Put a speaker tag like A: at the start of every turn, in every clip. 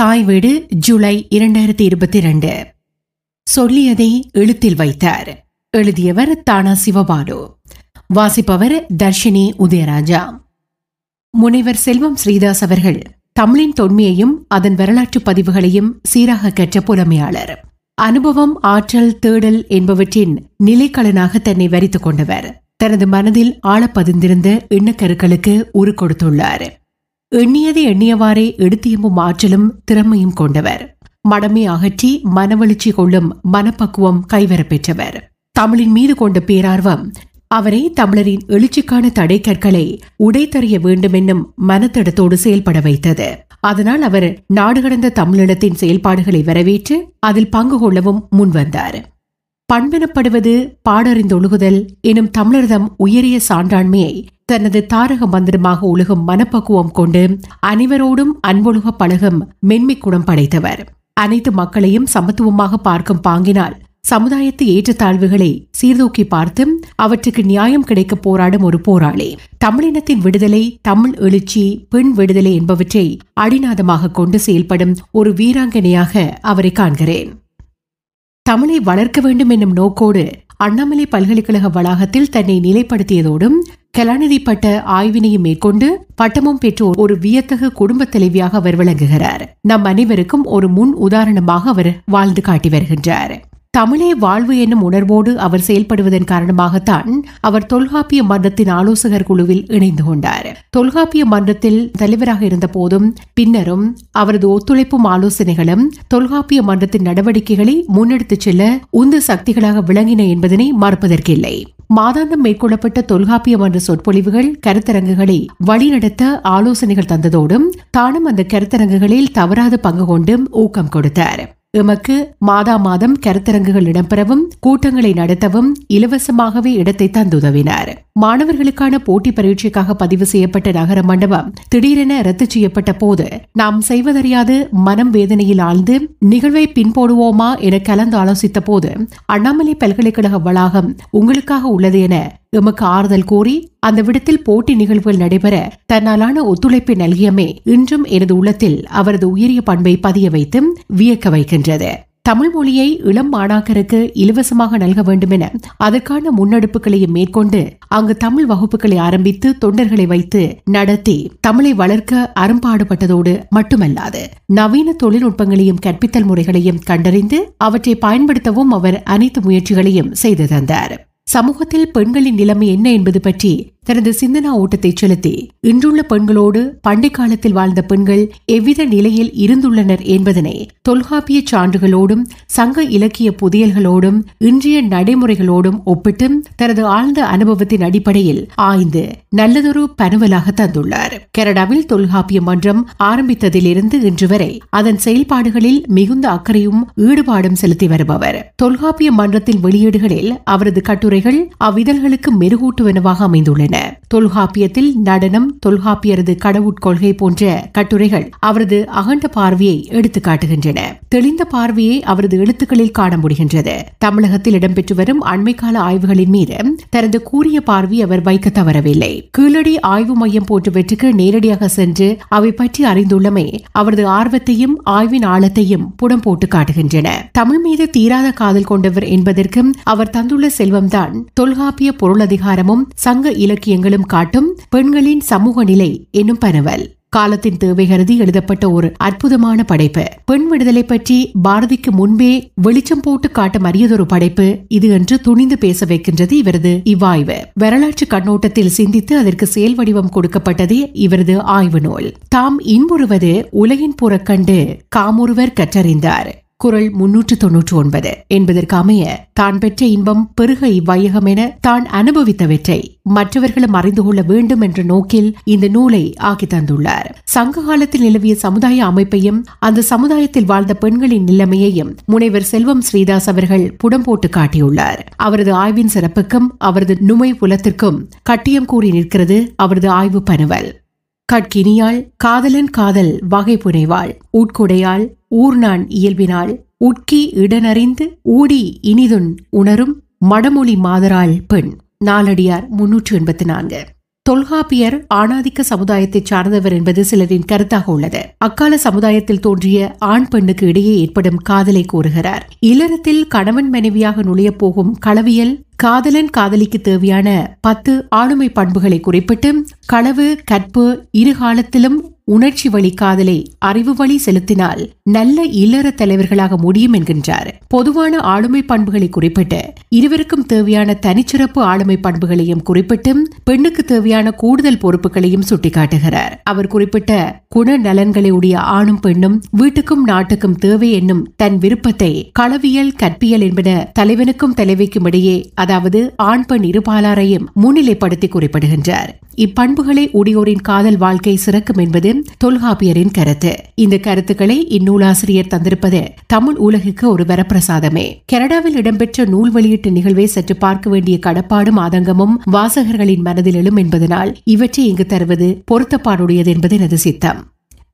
A: தாய் வீடு ஜூலை இரண்டாயிரத்தி இருபத்தி ரெண்டு சொல்லியதை எழுத்தில் வைத்தார். எழுதியவர் தானா சிவபாலு. வாசிப்பவர் தர்ஷினி உதயராஜா. முனைவர் செல்வம் ஸ்ரீதாஸ் அவர்கள் தமிழின் தொன்மையையும் அதன் வரலாற்று பதிவுகளையும் சீராக கற்ற புலமையாளர். அனுபவம் ஆற்றல் தேடல் என்பவற்றின் நிலைக்கலனாக தன்னை வரித்துக் கொண்டவர். தனது மனதில் ஆழப்பதிந்திருந்த எண்ணக்கருக்களுக்கு உரு கொடுத்துள்ளார் எண்ணியதை எண்ணியவாறே எடுத்தியம்பும் ஆற்றலும் திறமையும் கொண்டவர். மடமே அகற்றி மனவெழுச்சி கொள்ளும் மனப்பக்குவம் கைவரப்பெற்றவர் தமிழின் மீது கொண்ட பேரார்வம் அவரை தமிழரின் எழுச்சிக்கான தடை கற்களை உடைத்தறிய வேண்டும் என்னும் மனத்தடத்தோடு செயல்பட வைத்தது. அதனால் அவர் நாடு கடந்த தமிழினத்தின் செயல்பாடுகளை வரவேற்று அதில் பங்கு கொள்ளவும் முன்வந்தார் பண்பெனப்படுவது பாடறிந்தொழுகுதல் எனும் தமிழர்தம் உயரிய சான்றாண்மையை தனது தாரக மந்திரமாக ஒழுகும் மனப்பக்குவம் கொண்டு அனைவரோடும் அன்பொழுக பழகும் மென்மை குணம் படைத்தவர். அனைத்து மக்களையும் சமத்துவமாக பார்க்கும் பாங்கினால் சமுதாயத்து ஏற்றத்தாழ்வுகளை சீர்தூக்கி பார்த்து அவற்றுக்கு நியாயம் கிடைக்க போராடும் ஒரு போராளி. தமிழினத்தின் விடுதலை தமிழ் எழுச்சி பெண் விடுதலை என்பவற்றை அடிநாதமாக கொண்டு செயல்படும் ஒரு வீராங்கனையாக அவரை காண்கிறேன். தமிழை வளர்க்க வேண்டும் என்னும் நோக்கோடு அண்ணாமலை பல்கலைக்கழக வளாகத்தில் தன்னை நிலைப்படுத்தியதோடும் கலாநிதி பட்ட ஆய்வினையும் மேற்கொண்டு பட்டமும் பெற்றோர் ஒரு வியத்தகு குடும்பத் தலைவியாக அவர் விளங்குகிறார். நம் அனைவருக்கும் ஒரு முன் உதாரணமாக அவர் வாழ்ந்து காட்டி வருகின்றார். தமிழே வாழ்வு என்னும் உணர்வோடு அவர் செயல்படுவதன் காரணமாகத்தான் அவர் தொல்காப்பிய மன்றத்தின் ஆலோசகர் குழுவில் இணைந்து கொண்டார். தொல்காப்பிய மன்றத்தில் தலைவராக இருந்த போதும் பின்னரும் அவரது ஒத்துழைப்பும் ஆலோசனைகளும் தொல்காப்பிய மன்றத்தின் நடவடிக்கைகளை முன்னெடுத்துச் செல்ல உந்து சக்திகளாக விளங்கின என்பதனை மறுப்பதற்கில்லை. மாதாந்தம் மேற்கொள்ளப்பட்ட தொல்காப்பிய மன்ற சொற்பொழிவுகள் கருத்தரங்குகளை வழிநடத்த ஆலோசனைகள் தந்ததோடும் தானும் அந்த கருத்தரங்குகளில் தவறாது பங்கு கொண்டும் ஊக்கம் கொடுத்தார். எமக்கு மாதா மாதம் கருத்தரங்குகள் இடம்பெறவும் கூட்டங்களை நடத்தவும் இலவசமாகவே இடத்தை தந்துதவினார் மாணவர்களுக்கான போட்டி பரீட்சைக்காக பதிவு செய்யப்பட்ட நகர மண்டபம் திடீரென ரத்து செய்யப்பட்ட போது நாம் செய்வதறியாது மனம் வேதனையில் ஆழ்ந்து நிகழ்வை பின்போடுவோமா என கலந்து ஆலோசித்த போது அண்ணாமலை பல்கலைக்கழக வளாகம் உங்களுக்காக உள்ளது என எமக்கு ஆறுதல் கூறி அந்த விடத்தில் போட்டி நிகழ்வுகள் நடைபெற தன்னாலான ஒத்துழைப்பை நல்கியமே இன்றும் எனது உள்ளத்தில் அவரது உயரிய பண்பை பதிய வைத்தும் வியக்க வைக்கின்றது. தமிழ் மொழியை இளம் மாணாக்கருக்கு இலவசமாக நல்க வேண்டும் என அதற்கான முன்னெடுப்புகளையும் மேற்கொண்டு அங்கு தமிழ் வகுப்புகளை ஆரம்பித்து தொண்டர்களை வைத்து நடத்தி தமிழை வளர்க்க அரும்பாடுபட்டதோடு மட்டுமல்லாது நவீன தொழில்நுட்பங்களையும் கற்பித்தல் முறைகளையும் கண்டறிந்து அவற்றை பயன்படுத்தவும் அவர் அனைத்து முயற்சிகளையும் செய்து தந்தார். சமூகத்தில் பெண்களின் நிலைமை என்ன என்பது பற்றி தனது சிந்தனா ஓட்டத்தை செலுத்தி இன்றுள்ள பெண்களோடு பண்டை காலத்தில் வாழ்ந்த பெண்கள் எவ்வித நிலையில் இருந்துள்ளனர் என்பதனை தொல்காப்பிய சான்றுகளோடும் சங்க இலக்கிய புதியல்களோடும் இன்றைய நடைமுறைகளோடும் ஒப்பிட்டு தனது ஆழ்ந்த அனுபவத்தின் அடிப்படையில் ஆய்ந்து நல்லதொரு பரவலாக தந்துள்ளார். கனடாவில் தொல்காப்பிய மன்றம் ஆரம்பித்ததிலிருந்து இன்று வரை அதன் செயல்பாடுகளில் மிகுந்த அக்கறையும் ஈடுபாடும் செலுத்தி வருபவர். தொல்காப்பிய மன்றத்தின் வெளியீடுகளில் அவரது கட்டுரைகள் அவ்விதழ்களுக்கு மெருகூட்டுவனவாக அமைந்துள்ளன. உள்ளன தொல்காப்பியத்தில் நடனம் தொல்காப்பியரது கடவுட்கொள்கை போன்ற கட்டுரைகள் அவரது அகண்ட பார்வையை எடுத்து காட்டுகின்றன. தெளிந்த பார்வையை அவரது எழுத்துக்களில் காண முடிகின்றது. தமிழகத்தில் இடம்பெற்று வரும் அண்மைக்கால ஆய்வுகளின் மீது தனது கூறிய பார்வை அவர் வைக்க தவறவில்லை. கீழடி ஆய்வு மையம் போன்றவற்றுக்கு நேரடியாக சென்று அவை பற்றி அறிந்துள்ளமை அவரது ஆர்வத்தையும் ஆய்வின் ஆழத்தையும் புடம் போட்டு காட்டுகின்றன. தமிழ் மீது தீராத காதல் கொண்டவர் என்பதற்கும் அவர் தந்துள்ள செல்வம்தான் தொல்காப்பிய பொருளதிகாரமும் சங்க இலக்கிய இலக்கியங்களும் காட்டும் பெண்களின் சமூக நிலை என்னும் பரவல். காலத்தின் தேவை கருதி எழுதப்பட்ட ஒரு அற்புதமான படைப்பு. பெண் விடுதலை பற்றி பாரதிக்கு முன்பே வெளிச்சம் போட்டு காட்டும் அரியதொரு படைப்பு இது என்று துணிந்து பேச வைக்கின்றது இவரது இவ்வாய்வு. வரலாற்று கண்ணோட்டத்தில் சிந்தித்து அதற்கு செயல் வடிவம் கொடுக்கப்பட்டதே இவரது ஆய்வு நூல். தாம் இன்புறுவது உலகின் புறக்கண்டு காமுறுவர் கற்றறிந்தார். குரல் முன்னூற்று தொன்னூற்று ஒன்பது. என்பதற்கு அமைய தான் பெற்ற இன்பம் பெருக இவ்வையகம் என தான் அனுபவித்தவற்றை மற்றவர்களும் அறிந்து கொள்ள வேண்டும் என்ற நோக்கில் இந்த நூலை ஆக்கி தந்துள்ளார். சங்க காலத்தில் நிலவிய சமுதாய அமைப்பையும் அந்த சமுதாயத்தில் வாழ்ந்த பெண்களின் நிலைமையையும் முனைவர் செல்வம் ஸ்ரீதாஸ் அவர்கள் புடம் போட்டு காட்டியுள்ளார். அவரது ஆய்வின் சிறப்புக்கும் அவரது நுமை புலத்திற்கும் கட்டியம் கூறி நிற்கிறது அவரது ஆய்வு பரவல் கட்கினியாள் காதலன் காதல் வகை புனைவாள். உட்கொடையாள் ஊர்நான் இயல்பினாள். உட்கி இடனறிந்து ஊடி இனிதுன் உணரும் மடமொழி மாதராள் பெண். நாலடியார் முன்னூற்று எண்பத்தி நான்கு. தொல்காப்பியர் ஆணாதிக்க சமுதாயத்தை சார்ந்தவர் என்பது சிலரின் கருத்தாக உள்ளது. அக்கால சமுதாயத்தில் தோன்றிய ஆண் பெண்ணுக்கு இடையே ஏற்படும் காதலை கூறுகிறார். இல்லறத்தில் கணவன் மனைவியாக நுழையப் போகும் களவியல் காதலன் காதலிக்கு தேவையான பத்து ஆளுமை பண்புகளை குறிப்பிட்டு களவு கற்பு இரு காலத்திலும் உணர்ச்சி வழி காதலை அறிவு வழி செலுத்தினால் நல்ல இல்லற தலைவர்களாக முடியும் என்கின்றார். பொதுவான ஆளுமை பண்புகளை குறிப்பிட்டு இருவருக்கும் தேவையான தனிச்சிறப்பு ஆளுமை பண்புகளையும் குறிப்பிட்டும் பெண்ணுக்கு தேவையான கூடுதல் பொறுப்புகளையும் சுட்டிக்காட்டுகிறார். அவர் குறிப்பிட்ட குண நலன்களை உடைய ஆணும் பெண்ணும் வீட்டுக்கும் நாட்டுக்கும் தேவை என்னும் தன் விருப்பத்தை களவியல் கற்பியல் என்பன தலைவனுக்கும் தலைவிக்கும் இடையே அதாவது ஆண் பெண் இருபாலாரையும் முன்னிலைப்படுத்தி குறிப்பிடுகின்றார். இப்பண்புகளை உடையோரின் காதல் வாழ்க்கை சிறக்கும் என்பது தொல்காப்பியரின் கருத்து. இந்த கருத்துக்களை இந்நூலாசிரியர் தந்திருப்பது தமிழ் உலகுக்கு ஒரு வரப்பிரசாதமே. கனடாவில் இடம்பெற்ற நூல் வெளியீட்டு நிகழ்வை சற்று பார்க்க வேண்டிய கடப்பாடும் ஆதங்கமும் வாசகர்களின் மனதில் எழும் என்பதனால் இவற்றை இங்கு தருவது பொருத்தப்பாடுடையது என்பது எனது சித்தம்.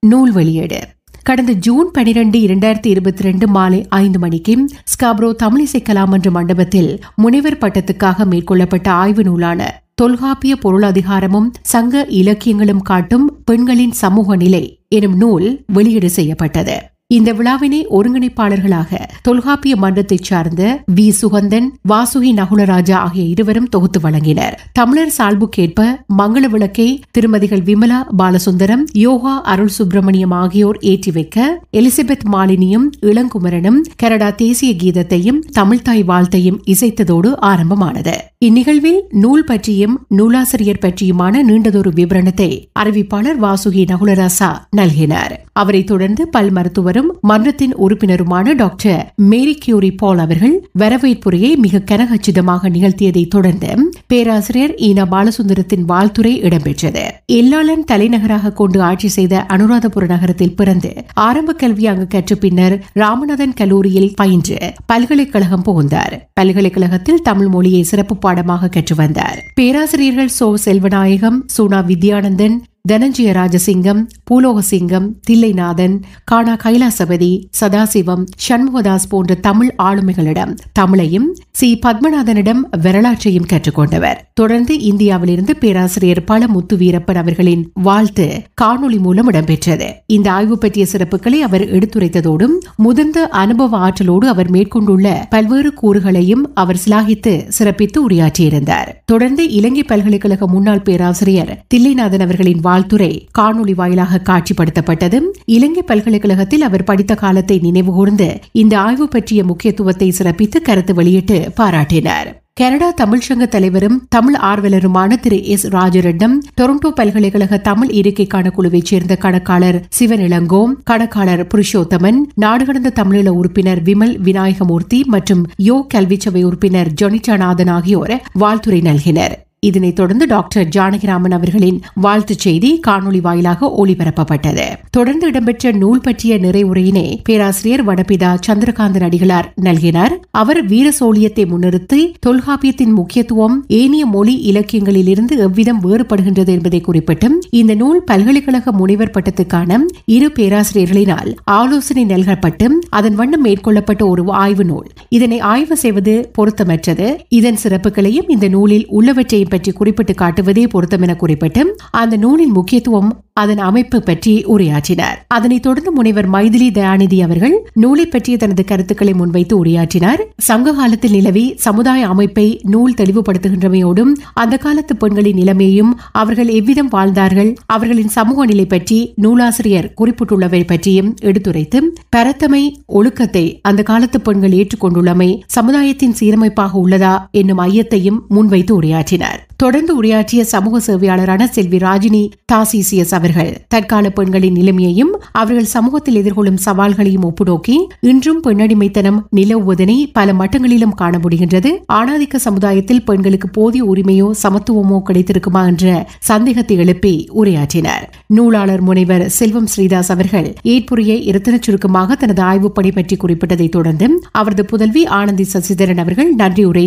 A: நூல் வெளியீடு. கடந்த ஜூன் பனிரெண்டு இரண்டாயிரத்தி இருபத்தி ரெண்டு மாலை ஐந்து மணிக்கு ஸ்காப்ரோ தமிழிசை கலாம் என்ற மண்டபத்தில் முனைவர் பட்டத்துக்காக மேற்கொள்ளப்பட்ட ஆய்வு நூலான தொல்காப்பிய பொருளதிகாரமும் சங்க இலக்கியங்களும் காட்டும் பெண்களின் சமூக நிலை எனும் நூல் வெளியீடு செய்யப்பட்டது. இந்த விழாவினை ஒருங்கிணைப்பாளர்களாக தொல்காப்பிய மன்றத்தைச் சார்ந்த வி. சுகந்தன் வாசுகி நகுலராஜா ஆகிய இருவரும் தொகுத்து வழங்கினர். தமிழர் சால்புக்கேற்ப மங்கள விளக்கை திருமதிகள் விமலா பாலசுந்தரம் யோகா அருள் சுப்பிரமணியம் ஆகியோர் ஏற்றி வைக்க எலிசபெத் மாலினியும் இளங்குமரனும் கனடா தேசிய கீதத்தையும் தமிழ்தாய் வாழ்த்தையும் இசைத்ததோடு ஆரம்பமானது. இந்நிகழ்வில் நூல் பற்றியும் நூலாசிரியர் பற்றியுமான நீண்டதொரு விவரணத்தை அறிவிப்பாளர் வாசுகி நகுலராசா நல்கினார். அவரைத் தொடர்ந்து பல் மருத்துவரும் மன்றத்தின் உறுப்பினருமான டாக்டர் மேரி கியூரி பால் அவர்கள் வரவேற்புரையை மிக கனகச்சிதமாக நிகழ்த்தியதை தொடர்ந்து பேராசிரியர் ஈனா பாலசுந்தரத்தின் வாழ்த்துறை இடம்பெற்றது. எல்லாளன் தலைநகராக கொண்டு ஆட்சி செய்த அனுராதபுர நகரத்தில் பிறந்து ஆரம்ப கல்வி அங்கு கற்ற பின்னர் ராமநாதன் கல்லூரியில் பயின்று பல்கலைக்கழகம் புகுந்தார். பல்கலைக்கழகத்தில் தமிழ் மொழியை சிறப்பு பாடமாக கற்று வந்தார். பேராசிரியர்கள் சோ செல்வநாயகம் சுனா வித்யானந்தன் தனஞ்சய ராஜசிங்கம் பூலோகசிங்கம் தில்லைநாதன் காணா கைலாசபதி சதாசிவம் சண்முகதாஸ் போன்ற தமிழ் ஆளுமைகளிடம் தமிழையும் சி. பத்மநாதனிடம் வரலாற்றையும் கற்றுக்கொண்டவர். தொடர்ந்து இந்தியாவிலிருந்து பேராசிரியர் பல முத்து வீரப்பன் அவர்களின் வாழ்த்து காணொளி மூலம் இடம்பெற்றது. இந்த ஆய்வு பற்றிய சிறப்புகளை அவர் எடுத்துரைத்ததோடும் முதிர்ந்த அனுபவ ஆற்றலோடு அவர் மேற்கொண்டுள்ள பல்வேறு கூறுகளையும் அவர் சிலாகித்து சிறப்பித்து உரையாற்றியிருந்தார். தொடர்ந்து இலங்கை பல்கலைக்கழக முன்னாள் பேராசிரியர் தில்லைநாதன் அவர்களின் வாழ்த்துரை காணொளி வாயிலாக காட்சிப்படுத்தப்பட்டது. இலங்கை பல்கலைக்கழகத்தில் அவர் படித்த காலத்தை நினைவுகூர்ந்து இந்த ஆய்வு பற்றிய முக்கியத்துவத்தை சிறப்பித்து கருத்து வெளியிட்டு பாராட்டினார். கனடா தமிழ் சங்க தலைவரும் தமிழ் ஆர்வலருமான திரு எஸ் ராஜரெட்டம் டொரண்டோ பல்கலைக்கழக தமிழ் இருக்கைக்கான குழுவைச் சேர்ந்த கணக்காளர் சிவனிளங்கோ கணக்காளர் புருஷோத்தமன் நாடுகடந்த தமிழீழ உறுப்பினர் விமல் விநாயகமூர்த்தி மற்றும் யோ கல்விச்சபை உறுப்பினர் ஜொனிச்சாநாதன் ஆகியோர் வாழ்த்துரை நல்கினர். இதனைத் தொடர்ந்து டாக்டர் ஜானகிராமன் அவர்களின் வாழ்த்துச் செய்தி காணொலி வாயிலாக ஒளிபரப்பப்பட்டது தொடர்ந்து இடம்பெற்ற நூல் பற்றிய நிறைவுரையினை பேராசிரியர் வடபிதா சந்திரகாந்தன் அடிகளார் நல்கினார். அவர் வீர சோழியத்தை முன்னிறுத்தி தொல்காப்பியத்தின் முக்கியத்துவம் ஏனைய மொழி இலக்கியங்களிலிருந்து எவ்விதம் வேறுபடுகின்றது என்பதை குறிப்பிட்டும் இந்த நூல் பல்கலைக்கழக முனைவர் பட்டத்துக்கான இரு பேராசிரியர்களினால் ஆலோசனை நல்கப்பட்டு அதன் வண்ணம் மேற்கொள்ளப்பட்ட ஒரு ஆய்வு நூல். இதனை ஆய்வு செய்வது பொருத்தமற்றது. இதன் சிறப்புகளையும் இந்த நூலில் உள்ளவற்றையும் பற்றி குறிப்பிட்டு காட்டுவதே பொருத்தம் என குறிப்பிட்டு அந்த நூலின் முக்கியத்துவம் அதன் அமைப்பு பற்றி உரையாற்றினார். அதனைத் தொடர்ந்து முனைவர் மைதிலி தயாநிதி அவர்கள் நூலை பற்றிய தனது கருத்துக்களை முன்வைத்து உரையாற்றினார். சங்க காலத்தில் நிலவி சமுதாய அமைப்பை நூல் தெளிவுபடுத்துகின்றமையோடும் அந்த காலத்து பெண்களின் நிலைமையும் அவர்கள் எவ்விதம் வாழ்ந்தார்கள் அவர்களின் சமூக நிலை பற்றி நூலாசிரியர் குறிப்பிட்டுள்ளவை பற்றியும் எடுத்துரைத்து பரத்தமை ஒழுக்கத்தை அந்த காலத்து பெண்கள் ஏற்றுக்கொண்டுள்ளமை சமுதாயத்தின் சீரமைப்பாக உள்ளதா என்னும் ஐயத்தையும் முன்வைத்து உரையாற்றினார். தொடர்ந்து உரையாற்றிய சமூக சேவையாளரான செல்வி ராஜினி தாசிசியஸ் அவர்கள். தற்கால பெண்களின் நிலைமையையும் அவர்கள் சமூகத்தில் எதிர்கொள்ளும் சவால்களையும் ஒப்புநோக்கி இன்றும் பெண்ணடிமைத்தனம் நிலவுவதனை பல மட்டங்களிலும் காண முடிகின்றது. ஆணாதிக்க சமுதாயத்தில் பெண்களுக்கு போதிய உரிமையோ சமத்துவமோ கிடைத்திருக்குமா என்ற சந்தேகத்தை எழுப்பி உரையாற்றினார். நூலாளர் முனைவர் செல்வம் ஸ்ரீதாஸ் அவர்கள் ஏற்புரையை இரத்தின சுருக்கமாக தனது ஆய்வுப் பணி பற்றி குறிப்பிட்டதைத் தொடர்ந்து அவரது புதல்வி ஆனந்தி சசிதரன் அவர்கள் நன்றி உரை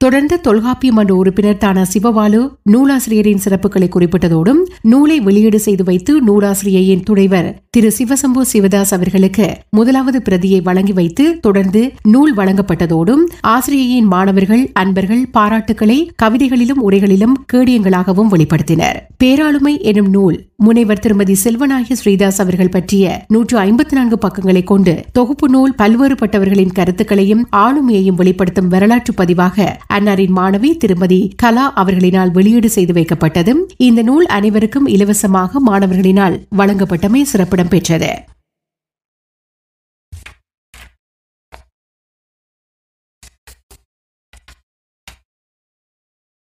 A: தொடர்ந்து தொல்காப்பிய மன்ற உறுப்பினர் தானா சிவபாலு நூலாசிரியரின் சிறப்புகளை குறிப்பிட்டதோடும் நூலை வெளியீடு செய்து வைத்து நூலாசிரியையின் துணைவர் திரு சிவசம்பு சிவதாஸ் அவர்களுக்கு முதலாவது பிரதியை வழங்கி வைத்து தொடர்ந்து நூல் வழங்கப்பட்டதோடும் ஆசிரியையின் மாணவர்கள் அன்பர்கள் பாராட்டுக்களை கவிதைகளிலும் உரைகளிலும் கேடியங்களாகவும் வெளிப்படுத்தினர். பேராளுமை எனும் நூல் முனைவர் திருமதி செல்வநாயகி ஸ்ரீதாஸ் அவர்கள் பற்றிய நூற்று ஐம்பத்தி நான்கு பக்கங்களை கொண்டு தொகுப்பு நூல் பல்வேறுபட்டவர்களின் கருத்துக்களையும் ஆளுமையையும் வெளிப்படுத்தும் வரலாற்று பதிவாக அன்னாரின் மாணவி திருமதி கலா அவர்களினால் வெளியீடு செய்து வைக்கப்பட்டதும் இந்த நூல் அனைவருக்கும் இலவசமாக மாணவர்களினால் வழங்கப்பட்டமை சிறப்பிடம் பெற்றது.